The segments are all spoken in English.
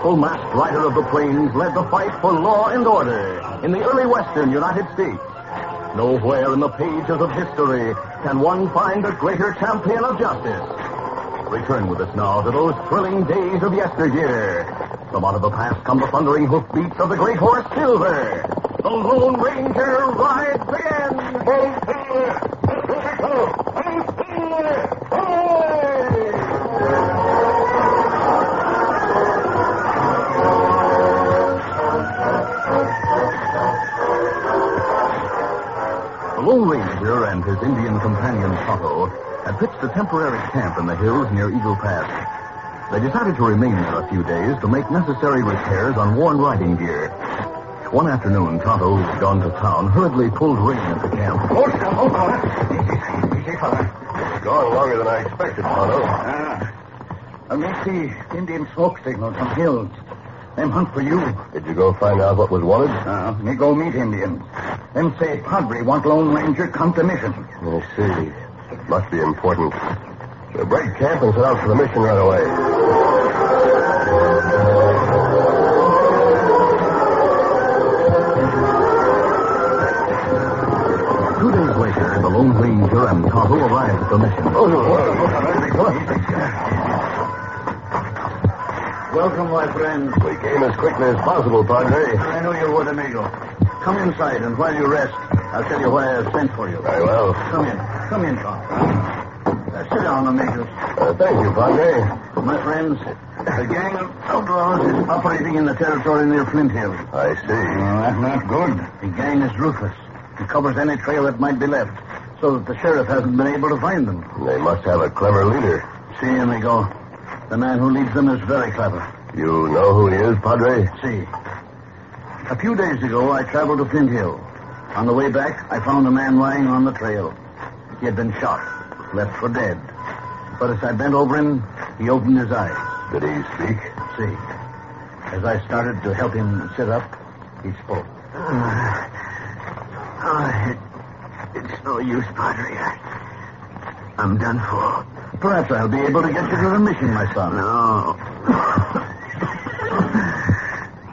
Resourceful masked rider of the plains led the fight for law and order in the early western United States. Nowhere in the pages of history can one find a greater champion of justice. Return with us now to those thrilling days of yesteryear. From out of the past come the thundering hoofbeats of the great horse Silver. The Lone Ranger rides again. And his Indian companion Tonto had pitched a temporary camp in the hills near Eagle Pass. They decided to remain there a few days to make necessary repairs on worn riding gear. One afternoon, Tonto, who had gone to town, hurriedly pulled rein at the camp. Hold still, hold on. Easy, easy, fella. Gone longer than I expected, Tonto. Ah. I may see Indian smoke signals on hills. Them hunt for you. Did you go find out what was wanted? Uh, me go meet Indians. Them say Padre want Lone Ranger come to mission. I see. It must be important. We'll break camp and set out for the mission right away. Two days later, the Lone Ranger and Tonto arrived at the mission. Oh, Welcome, my friends. We came as quickly as possible, Padre. I know you would, amigo. Come inside, and while you rest, I'll tell you why I sent for you. Very well. Come in. Come in, Tom. Uh, sit down, amigos. Uh, thank you, Padre. My friends, the gang of outlaws is operating in the territory near Flint Hill. I see. that's not good. The gang is ruthless. It covers any trail that might be left, so that the sheriff hasn't been able to find them. They must have a clever leader. See, amigo. The man who leads them is very clever. You know who he is, Padre? See. A few days ago, I traveled to Flint Hill. On the way back, I found a man lying on the trail. He had been shot, left for dead. But as I bent over him, he opened his eyes. Did he speak? See. As I started to help him sit up, he spoke. Oh, it, it's no use, Padre. I, I'm done for. Perhaps I'll be able to get you to the mission, my son. No.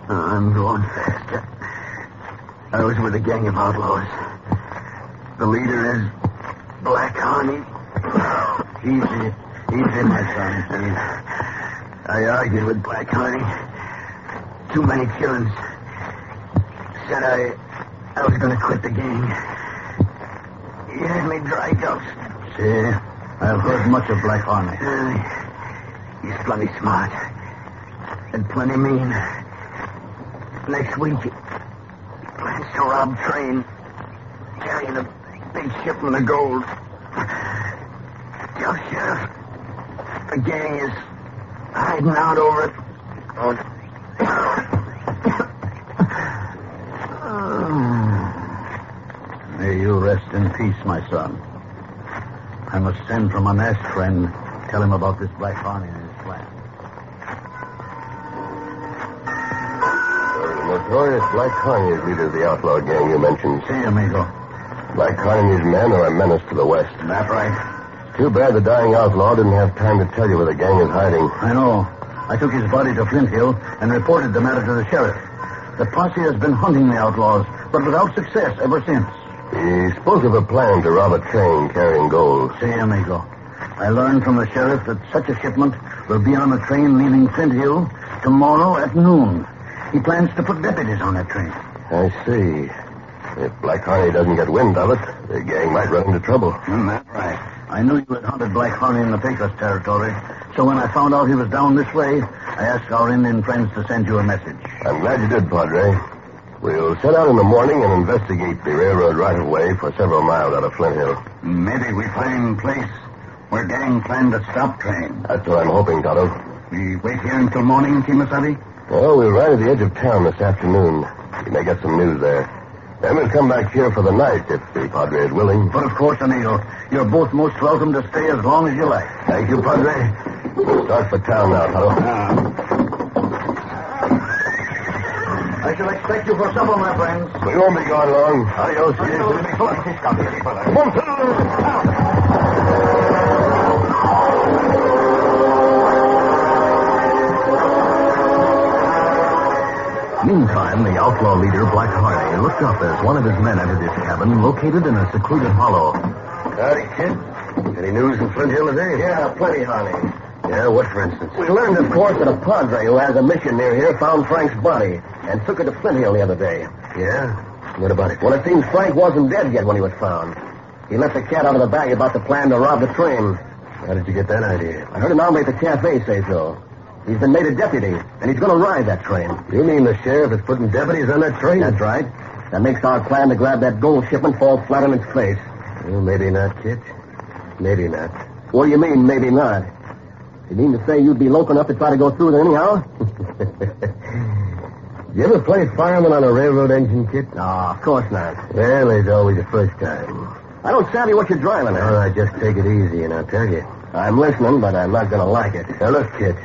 I'm going fast. I was with a gang of outlaws. The leader is Black Harney. Easy. Easy, my son. Easy. I argued with Black Harney. Too many killings. Said I I was going to quit the gang. he had me dry dust. See, I've heard much of Black Harney. Uh, he's plenty smart. And plenty mean. Next week, he plans to rob train, carrying a big shipment of gold. Tell Sheriff, the gang is hiding out over it. Oh. May you rest in peace, my son. I must send for my masked friend, tell him about this Black Harney and his plan. The notorious Black Harney is leader of the outlaw gang you mentioned. See, amigo. Black and his men are a menace to the west. That right? Too bad the dying outlaw didn't have time to tell you where the gang is hiding. I know. I took his body to Flint Hill and reported the matter to the sheriff. The posse has been hunting the outlaws, but without success ever since. He spoke of a plan to rob a train carrying gold. See, amigo. I learned from the sheriff that such a shipment will be on a train leaving Flint Hill tomorrow at noon. He plans to put deputies on that train. I see. If Black Harney doesn't get wind of it, the gang might run into trouble. Mm, that's right. I knew you had hunted Black Harney in the Pecos territory, so when I found out he was down this way, I asked our Indian friends to send you a message. I'm glad you did, Padre. We'll set out in the morning and investigate the railroad right of way for several miles out of Flint Hill. Maybe we find place where gang planned to stop train. That's what I'm hoping, Tonto. We wait here until morning, Kemosabe? Well, we'll ride to the edge of town this afternoon. You may get some news there. Then we'll come back here for the night if the Padre is willing. But of course, amigo, you're both most welcome to stay as long as you like. Thank you, Padre. We'll start for town now, Tonto. I shall expect you for supper, my friends. We won't be gone long. Adios. Meantime, the outlaw leader, Black Harney, looked up as one of his men entered his cabin, located in a secluded hollow. Howdy, kid. Any news from Flint Hill today? Eh? Yeah, plenty, Harney. Yeah, what, for instance? We learned, of course, that a padre who has a mission near here found Frank's body and took it to Flint Hill the other day. Yeah? What about it? Well, it seems Frank wasn't dead yet when he was found. He left the cat out of the bag about the plan to rob the train. How did you get that idea? I heard an hombre at the cafe say so. He's been made a deputy, and he's going to ride that train. You mean the sheriff is putting deputies on that train? That's right. That makes our plan to grab that gold shipment fall flat on its face. Well, maybe not, Kit. Maybe not. What do you mean, maybe not? You mean to say you'd be loco enough to try to go through there anyhow? you ever play fireman on a railroad engine, Kit? No, of course not. Well, there's always the first time. I don't savvy what you're driving at. All right, just take it easy, and I'll tell you. I'm listening, but I'm not going to like it. Now, look, kid.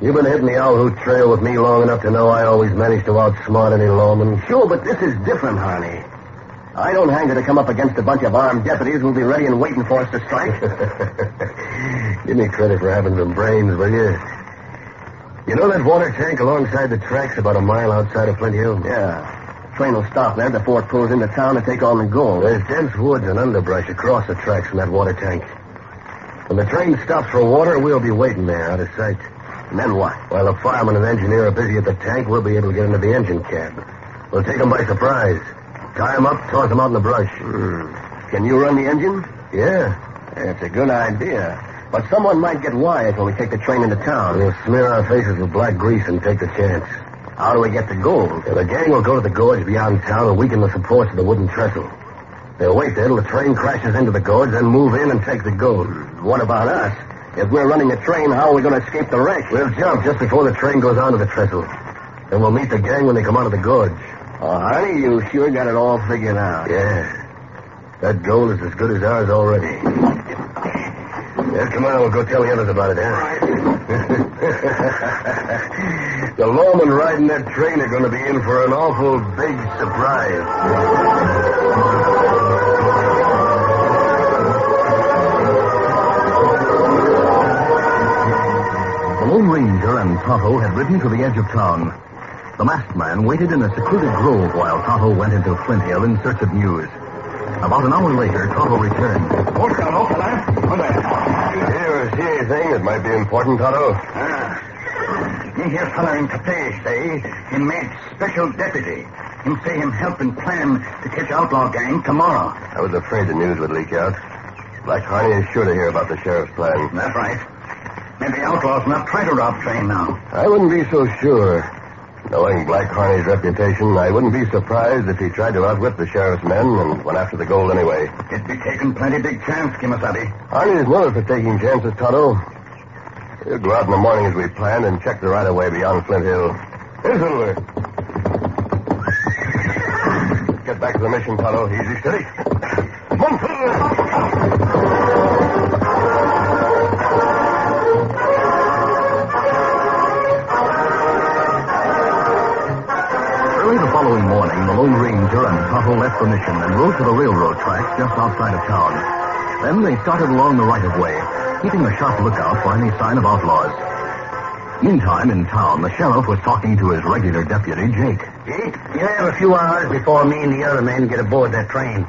You've been hitting the owl hoot trail with me long enough to know I always manage to outsmart any lawman. Sure, but this is different, Harney. I don't hanker to come up against a bunch of armed deputies who'll be ready and waiting for us to strike. Give me credit for having some brains, will you? You know that water tank alongside the tracks about a mile outside of Flint Hill? Yeah. Train will stop there before it pulls into town to take on the gold. There's dense woods and underbrush across the tracks from that water tank. When the train stops for water, we'll be waiting there out of sight. And then what? While the fireman and engineer are busy at the tank, we'll be able to get into the engine cab. We'll take them by surprise. Tie them up, toss them out in the brush. Hmm. Can you run the engine? Yeah. That's a good idea. But someone might get wise when we take the train into town. We'll smear our faces with black grease and take the chance. How do we get the gold? Yeah, the gang will go to the gorge beyond town and weaken the supports of the wooden trestle. They'll wait there till the train crashes into the gorge, then move in and take the gold. What about us? If we're running a train, how are we going to escape the wreck? We'll jump just before the train goes onto the trestle. Then we'll meet the gang when they come out of the gorge. Oh, Harney, you sure got it all figured out. Yeah. That gold is as good as ours already. Yeah, come on, we'll go tell the others about it, huh? the lawmen riding that train are going to be in for an awful big surprise. Lone Ranger and Tonto had ridden to the edge of town. The masked man waited in a secluded grove while Tonto went into Flint Hill in search of news. About an hour later, Tonto returned. What's going on, fella? Here, see anything that might be important, Tonto? Ah. Me hear feller in Capet say he made special deputy. Him say him help and plan to catch outlaw gang tomorrow. I was afraid the news would leak out. Black Harney is sure to hear about the sheriff's plan. That's right. Maybe outlaws not try to rob train now. I wouldn't be so sure. Knowing Black Harney's reputation, I wouldn't be surprised if he tried to outwit the sheriff's men and went after the gold anyway. It'd be taking plenty big chance, Kemosabe. Harney is known for taking chances, Tonto. We'll go out in the morning as we planned and check the right of way beyond Flint Hill. Here's Silver. Get back to the mission, Tonto. Easy, steady. Left the mission and rode to the railroad tracks just outside of town. Then they started along the right of way, keeping a sharp lookout for any sign of outlaws. Meantime, in town, the sheriff was talking to his regular deputy, Jake. Jake, you have a few hours before me and the other men get aboard that train.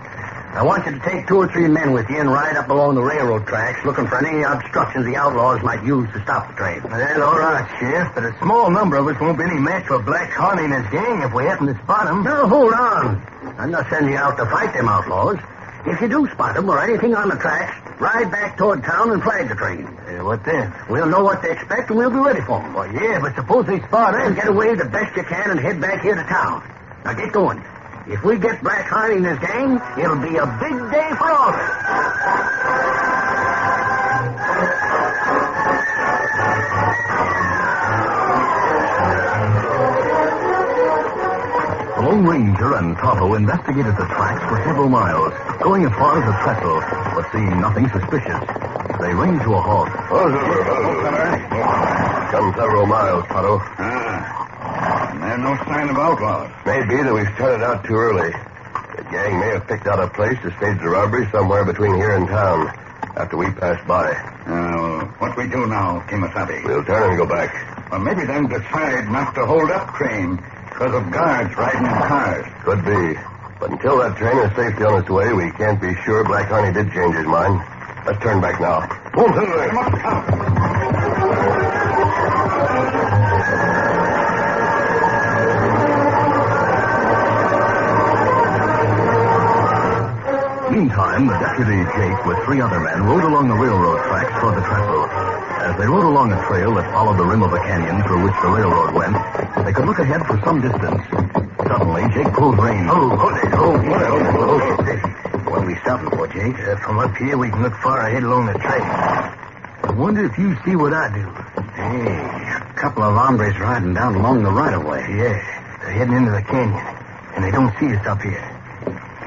I want you to take two or three men with you and ride up along the railroad tracks looking for any obstructions the outlaws might use to stop the train. Well, all right, Sheriff, but a small number of us won't be any match for Black Harney and his gang if we happen to spot them. Now, hold on. I'm not sending you out to fight them outlaws. If you do spot them or anything on the tracks, ride back toward town and flag the train. Uh, what then? We'll know what to expect and we'll be ready for them. Well, yeah, but suppose they spot Then us. get away the best you can and head back here to town. Now get going. If we get Black Harney and his gang, it'll be a big day for all of us. The Lone Ranger and Tonto investigated the tracks for several miles, going as far as the trestle, but seeing nothing suspicious. They reined to a halt. Come several miles, Tonto. Ah. and There's no sign of outlaws. Maybe that we started out too early. The gang may have picked out a place to stage the robbery somewhere between here and town after we passed by. Uh, what we do now, Kemosabe? We'll turn and go back. Well, maybe them decide not to hold up train because of guards riding in cars. Could be. But until that train is safely on its way, we can't be sure Black Harney did change his mind. Let's turn back now. Move. Meantime, the deputy Jake with three other men rode along the railroad tracks toward the trestle. As they rode along a trail that followed the rim of a canyon through which the railroad went, they could look ahead for some distance. Suddenly, Jake pulled rein. Oh, hold it. Oh, hold it. It. Hold. What are we stopping for, Jake? Uh, from up here, we can look far ahead along the trail. I wonder if you see what I do. Hey, a couple of hombres riding down along the right of way. Yeah, they're heading into the canyon, and they don't see us up here.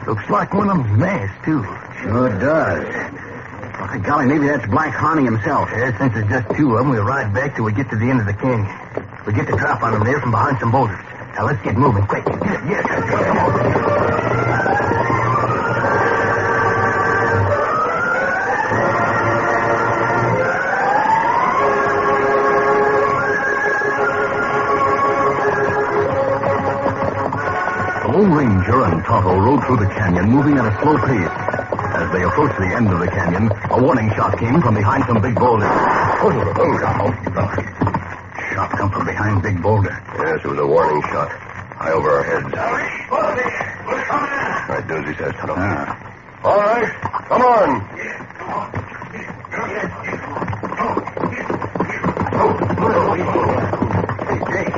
Looks like one of them's masked, too. Sure does. By golly, maybe that's Black Harney himself. Yeah, since there's just two of them, we'll ride back till we get to the end of the canyon. We get the drop on them there from behind some boulders. Now let's get moving quick. Yes, come on. Lone Ranger and Tonto rode through the canyon, moving at a slow pace. As they approached the end of the canyon, a warning shot came from behind some big boulders. Oh, Shot come from behind Big Boulder. Yes, it was a warning shot. High over our heads. Right, do as he says, Tonto. Ah. All right, come on. Hey, Jake.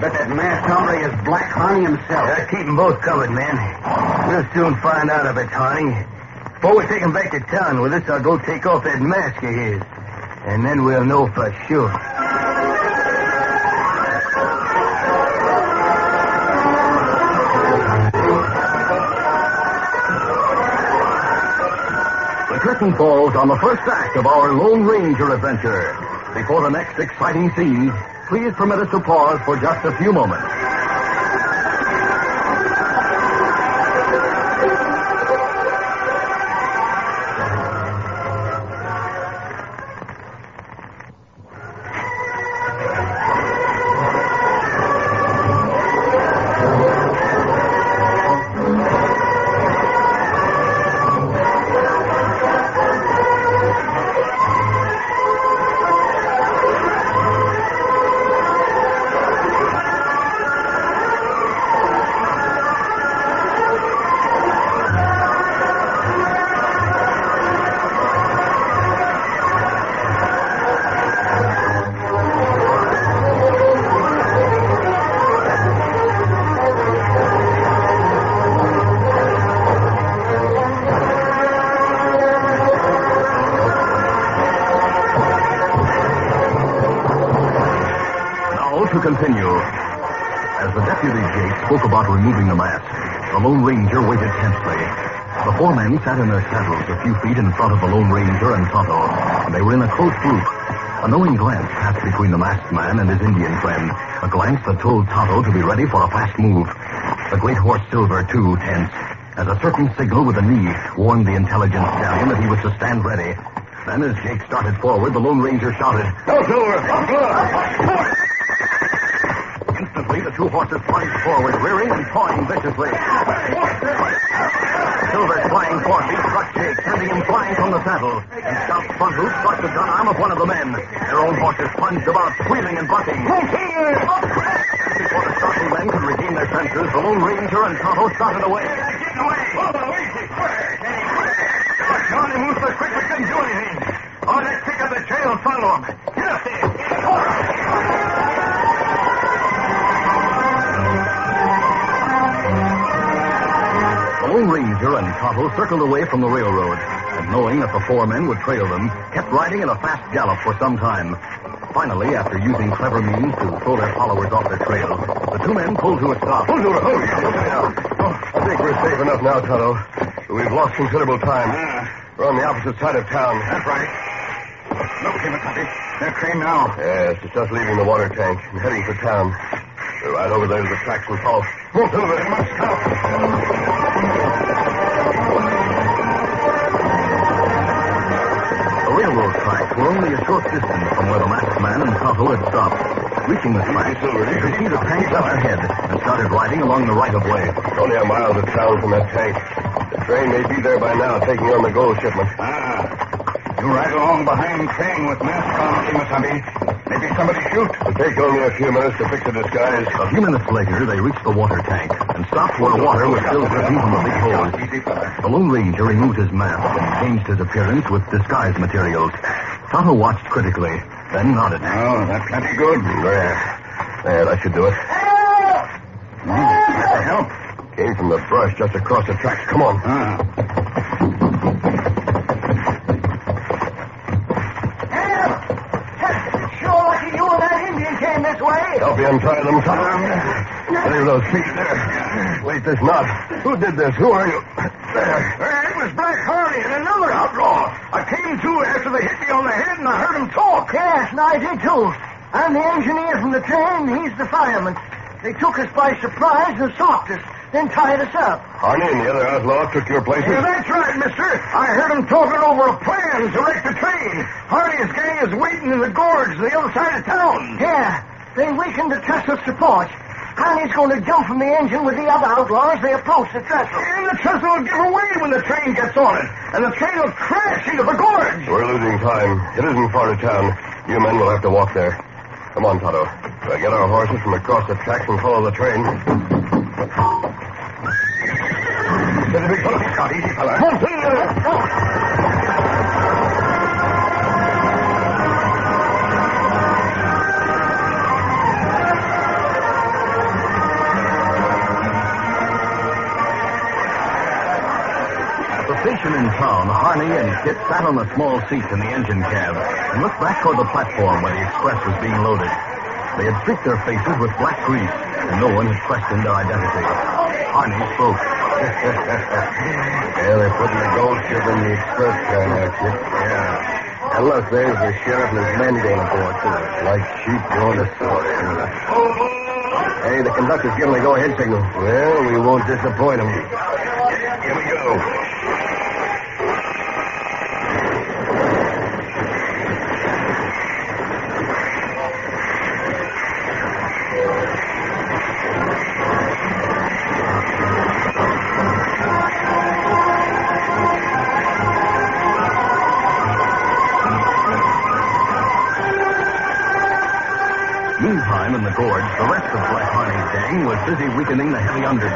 Bet that masked hombre is Black Harney himself. Yeah, keep them both covered, man. We'll soon find out if it's Harney. Before we take him back to town with us, I'll go take off that mask of his. And then we'll know for sure. The curtain falls on the first act of our Lone Ranger adventure. Before the next exciting scene, please permit us to pause for just a few moments. Sat in their saddles a few feet in front of the Lone Ranger and Tonto, and they were in a close group. A knowing glance passed between the masked man and his Indian friend, a glance that told Tonto to be ready for a fast move. The great horse Silver, too, tense, as a certain signal with a knee warned the intelligent stallion that he was to stand ready. Then, as Jake started forward, the Lone Ranger shouted, No, Silver! Up, Instantly, the two horses plunged forward, rearing and pawing viciously. Silver's flying forefeet struck Jake, sending him flying from the saddle. And Scout's front hoof struck the gun arm of one of the men. Their own horses plunged about, squealing and bucking. Before the startled men could regain their senses, the Lone Ranger and Tonto started away. Getting away! Hold on, easy! Johnny so quick we couldn't do anything. Oh, let's pick up the trail and follow him. Lone Ranger and Tonto circled away from the railroad, and knowing that the four men would trail them, kept riding at a fast gallop for some time. Finally, after using clever means to throw their followers off their trail, the two men pulled to a stop. Hold it, hold it. I think we're safe enough now, Tonto. We've lost considerable time. We're on the opposite side of town. That's right. Look, Kemosabe. They're train now. Yes, it's just leaving the water tank and heading for town. Right over there to the tracks and. Come on, Silver. Come on, scout. Were only a short distance from where the masked man and Tonto had stopped. Reaching the they could see the tank up ahead and started riding along the right of way. Only a mile to town from that tank. The train may be there by now, taking on the gold shipment. Ah. You ride along behind train with mask on, Kemosabe. Maybe somebody shoot. It'll take only a few minutes to fix the disguise. A few minutes later, they reached the water tank and stopped where water was still dripping from the big fella. The Lone Ranger removed his mask and changed his appearance with disguise materials. Tonto watched critically, then nodded. Oh, that, that's good. There. There, that should do it. Hmm. Help. Came from the brush just across the tracks. Come on. Ah. Sure lucky you and that Indian came this way. Help you untie them, Tom. Leave those feet there. Wait this knot. Who did this? Who are you? There. It was Black Harney and another outlaw. I came to after they hit me on the head and I heard them talk. Yes, and I did too. I'm the engineer from the train, he's the fireman. They took us by surprise and socked us, then tied us up. Harney and the other outlaw took your places. Yeah, that's right, mister. I heard them talking over a plan to wreck the train. Harney's gang is waiting in the gorge on the other side of town. Yeah, they weakened the trestle support. Harney's going to jump from the engine with the other outlaws as they approach the trestle. And the trestle will give away when the train gets on it. And the train will crash into the gorge. We're losing time. It isn't far to town. You men will have to walk there. Come on, Tonto. We'll get our horses from across the tracks and follow the train. There's a big fella. Scout, easy, fella. Town, and Kit sat on the small seats in the engine cab and looked back toward the platform where the express was being loaded. They had streaked their faces with black grease, and no one had questioned their identity. Harney spoke. yeah, they're putting the gold ship in the express car Kit. Yeah. And look, there's the sheriff and his men going aboard, too. Like sheep going to slaughter. Hey, the conductor's giving the go-ahead signal. Well, we won't disappoint them. Here we go.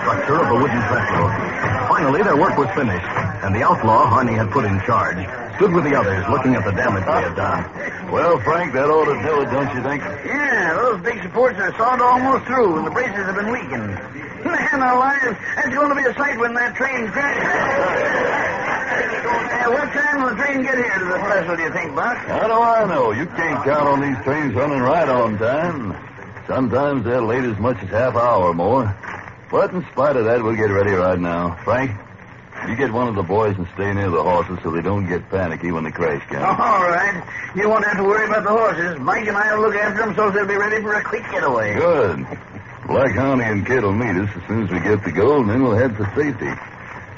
The heavy understructure of the wooden trestle. Finally, their work was finished, and the outlaw Harney had put in charge stood with the others looking at the damage they had done. Well, Frank, that ought to do it, don't you think? Yeah, those big supports are sawed almost through, and the braces have been weakened. Man alive, that's going to be a sight when that train crashes. Uh, what time will the train get here to the trestle, do you think, Buck? How do I know? You can't count on these trains running right on time. Sometimes they're late as much as half an hour or more. But in spite of that, we'll get ready right now. Frank, you get one of the boys and stay near the horses so they don't get panicky when the crash comes. All right. You won't have to worry about the horses. Mike and I will look after them so they'll be ready for a quick getaway. Good. Black Harney and Kid will meet us as soon as we get the gold, and then we'll head for safety.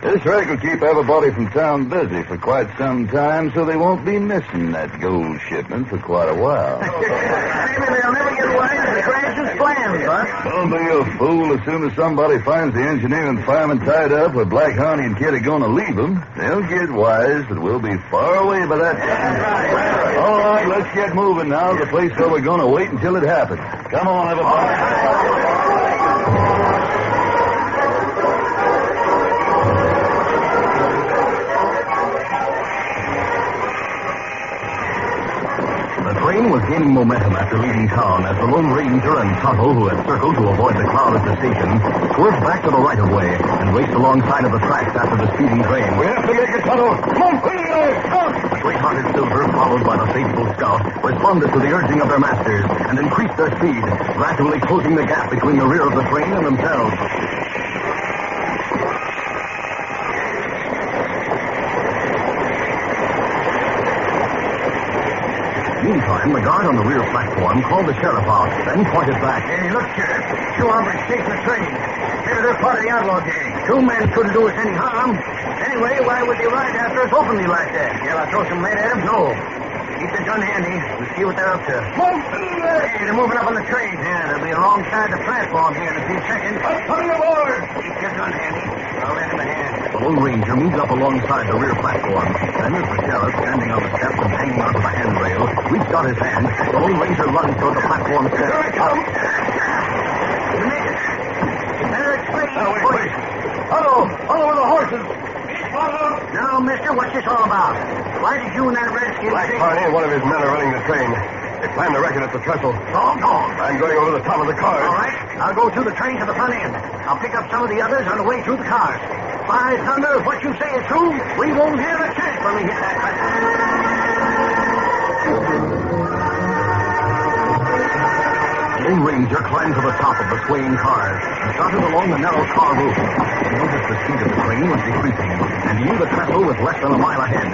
This wreck will keep everybody from town busy for quite some time, so they won't be missing that gold shipment for quite a while. Maybe they'll never get wise to the crash as planned, Buck. Don't be a fool. As soon as somebody finds the engineer and fireman tied up where Black Harney and Kid are going to leave them, they'll get wise that we'll be far away by that time. All right, let's get moving now to the place where we're going to wait until it happens. Come on, everybody. The train was gaining momentum after leaving town as the Lone and Tonto, who had circled to avoid the crowd at the station, swerved back to the right of way and raced alongside of the tracks after the speeding train. We have to make it, Tonto. Come on, quick, great-hearted Silver, followed by the faithful Scout, responded to the urging of their masters and increased their speed, gradually closing the gap between the rear of the train and themselves. Meantime, the guard on the rear platform called the sheriff out, then pointed back. Hey, look, Sheriff. Two hombres chasing the train. Maybe they're part of the outlaw gang. Two men couldn't do us any harm. Anyway, why would they ride after us openly like that? Shall I throw some lead at them? No. Keep the gun handy. We'll see what they're up to. Hey, they're moving up on the train. Yeah, they'll be alongside the platform here in a few seconds. Coming aboard. Keep your gun handy. I'll lend him a hand. The Lone Ranger moved up alongside the rear platform. Then, as the sheriff, standing on the steps and hanging onto the handrail, reached out his hand, the Lone Ranger runs toward the platform steps. Here it comes. You made it. Better explain. Now, wait, follow the horses. Now, mister, what's this all about? Why did you and that redskin Black say... Harney and one of his men are running the train. They plan to wreck it at the trestle. Doggone. I'm going over the top of the car. All right. I'll go through the train to the front end. I'll pick up some of the others on the way through the cars. By thunder, if what you say is true, we won't have a chance when we hit that Lone Ranger climbed to the top of the swaying cars and started along the narrow car roof. He noticed the speed of the train was decreasing, and he knew the trestle was less than a mile ahead.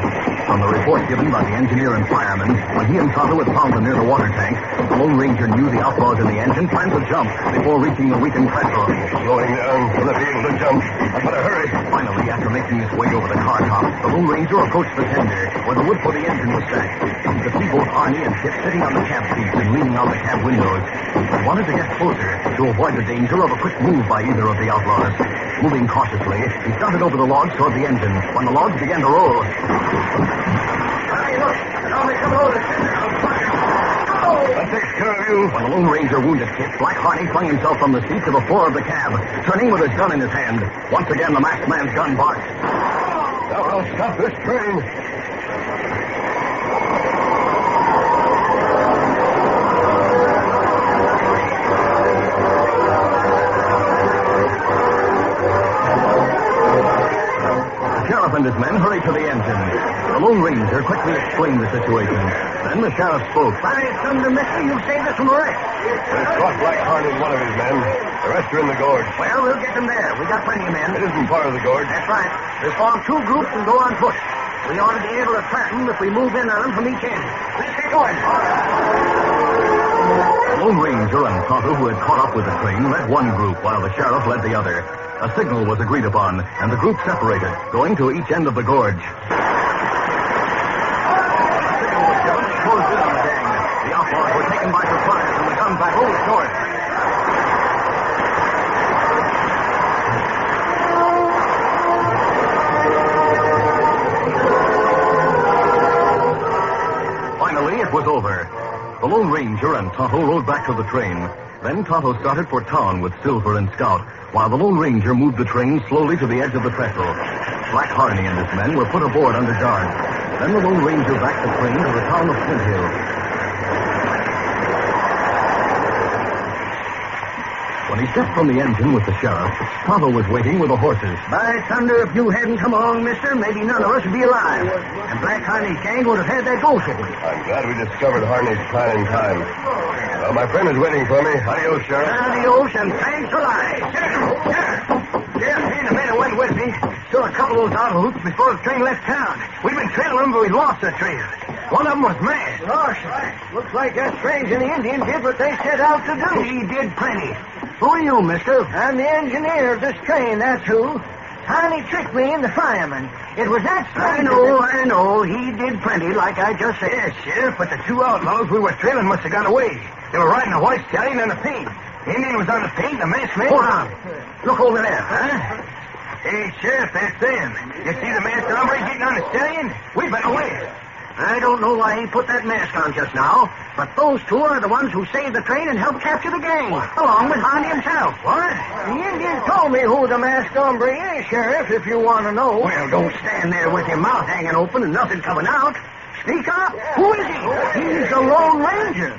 From the report given by the engineer and fireman, when he and Tonto had found them near the water tank, the Lone Ranger knew the outlaws in the engine planned to jump before reaching the weakened trestle. Slowing down um, for the able to jump. I better hurry. Finally, after making his way over the car top, the Lone Ranger approached the tender where the wood for the engine was stacked. He could see both Harney and Kit sitting on the cab seats and leaning out the cab windows. He wanted to get closer to avoid the danger of a quick move by either of the outlaws. Moving cautiously, he started over the logs toward the engine when the logs began to roll. Hey, look. Now they come over. That takes care of you. When the Lone Ranger wounded Kit, Black Harney flung himself from the seat to the floor of the cab, turning with his gun in his hand. Once again, the masked man's gun barked. Now I'll stop this train. And his men hurried to the engine. The Lone Ranger quickly explained the situation. Then the sheriff spoke. By thunder, mister, you've saved us from a wreck. There's caught Black Harney and one of his men. The rest are in the gorge. Well, we'll get them there. We got plenty of men. It isn't part of the gorge. That's right. We'll form two groups and go on foot. We ought to be able to trap them if we move in on them from each end. Let's get going. The Lone Ranger and Tonto, who had caught up with the train, led one group while the sheriff led the other. A signal was agreed upon, and the group separated, going to each end of the gorge. The was outlaws were taken by surprise, and the guns I rolled short. Ranger and Tonto rode back to the train. Then Tonto started for town with Silver and Scout, while the Lone Ranger moved the train slowly to the edge of the trestle. Black Harney and his men were put aboard under guard. Then the Lone Ranger backed the train to the town of Flint Hill. When he stepped from the engine with the sheriff, Tonto was waiting with the horses. By thunder, if you hadn't come along, mister, maybe none of us would be alive. And Black Harney's gang would have had that gold shipment. I'm glad we discovered Harney's plan in time. Well, my friend is waiting for me. Adios, Sheriff. Adios and thanks a lot. Sheriff, me and the men who went with me saw a couple of those outlaws before the train left town. We've been trailing them, but we lost the trail. One of them was mad. Lost? Looks like that strange and the Indian did what they set out to do. He did plenty. Who are you, mister? I'm the engineer of this train, that's who. Tiny tricked me in the fireman. It was that strange. I know, I know. He did plenty, like I just said. Yes, Sheriff, but the two outlaws we were trailing must have got away. They were riding a white stallion and a paint. The Indian was on the paint, the masked man... Hold on. Look over there, huh? Hey, Sheriff, that's them. You see the masked hombre getting on the stallion? We better wait. I don't know why he put that mask on just now, but those two are the ones who saved the train and helped capture the gang, along with Harney himself. What? The Indian told me who the masked hombre is, Sheriff, if you want to know. Well, don't stand there with your mouth hanging open and nothing coming out. Speak up. Who is he? He's the Lone Ranger.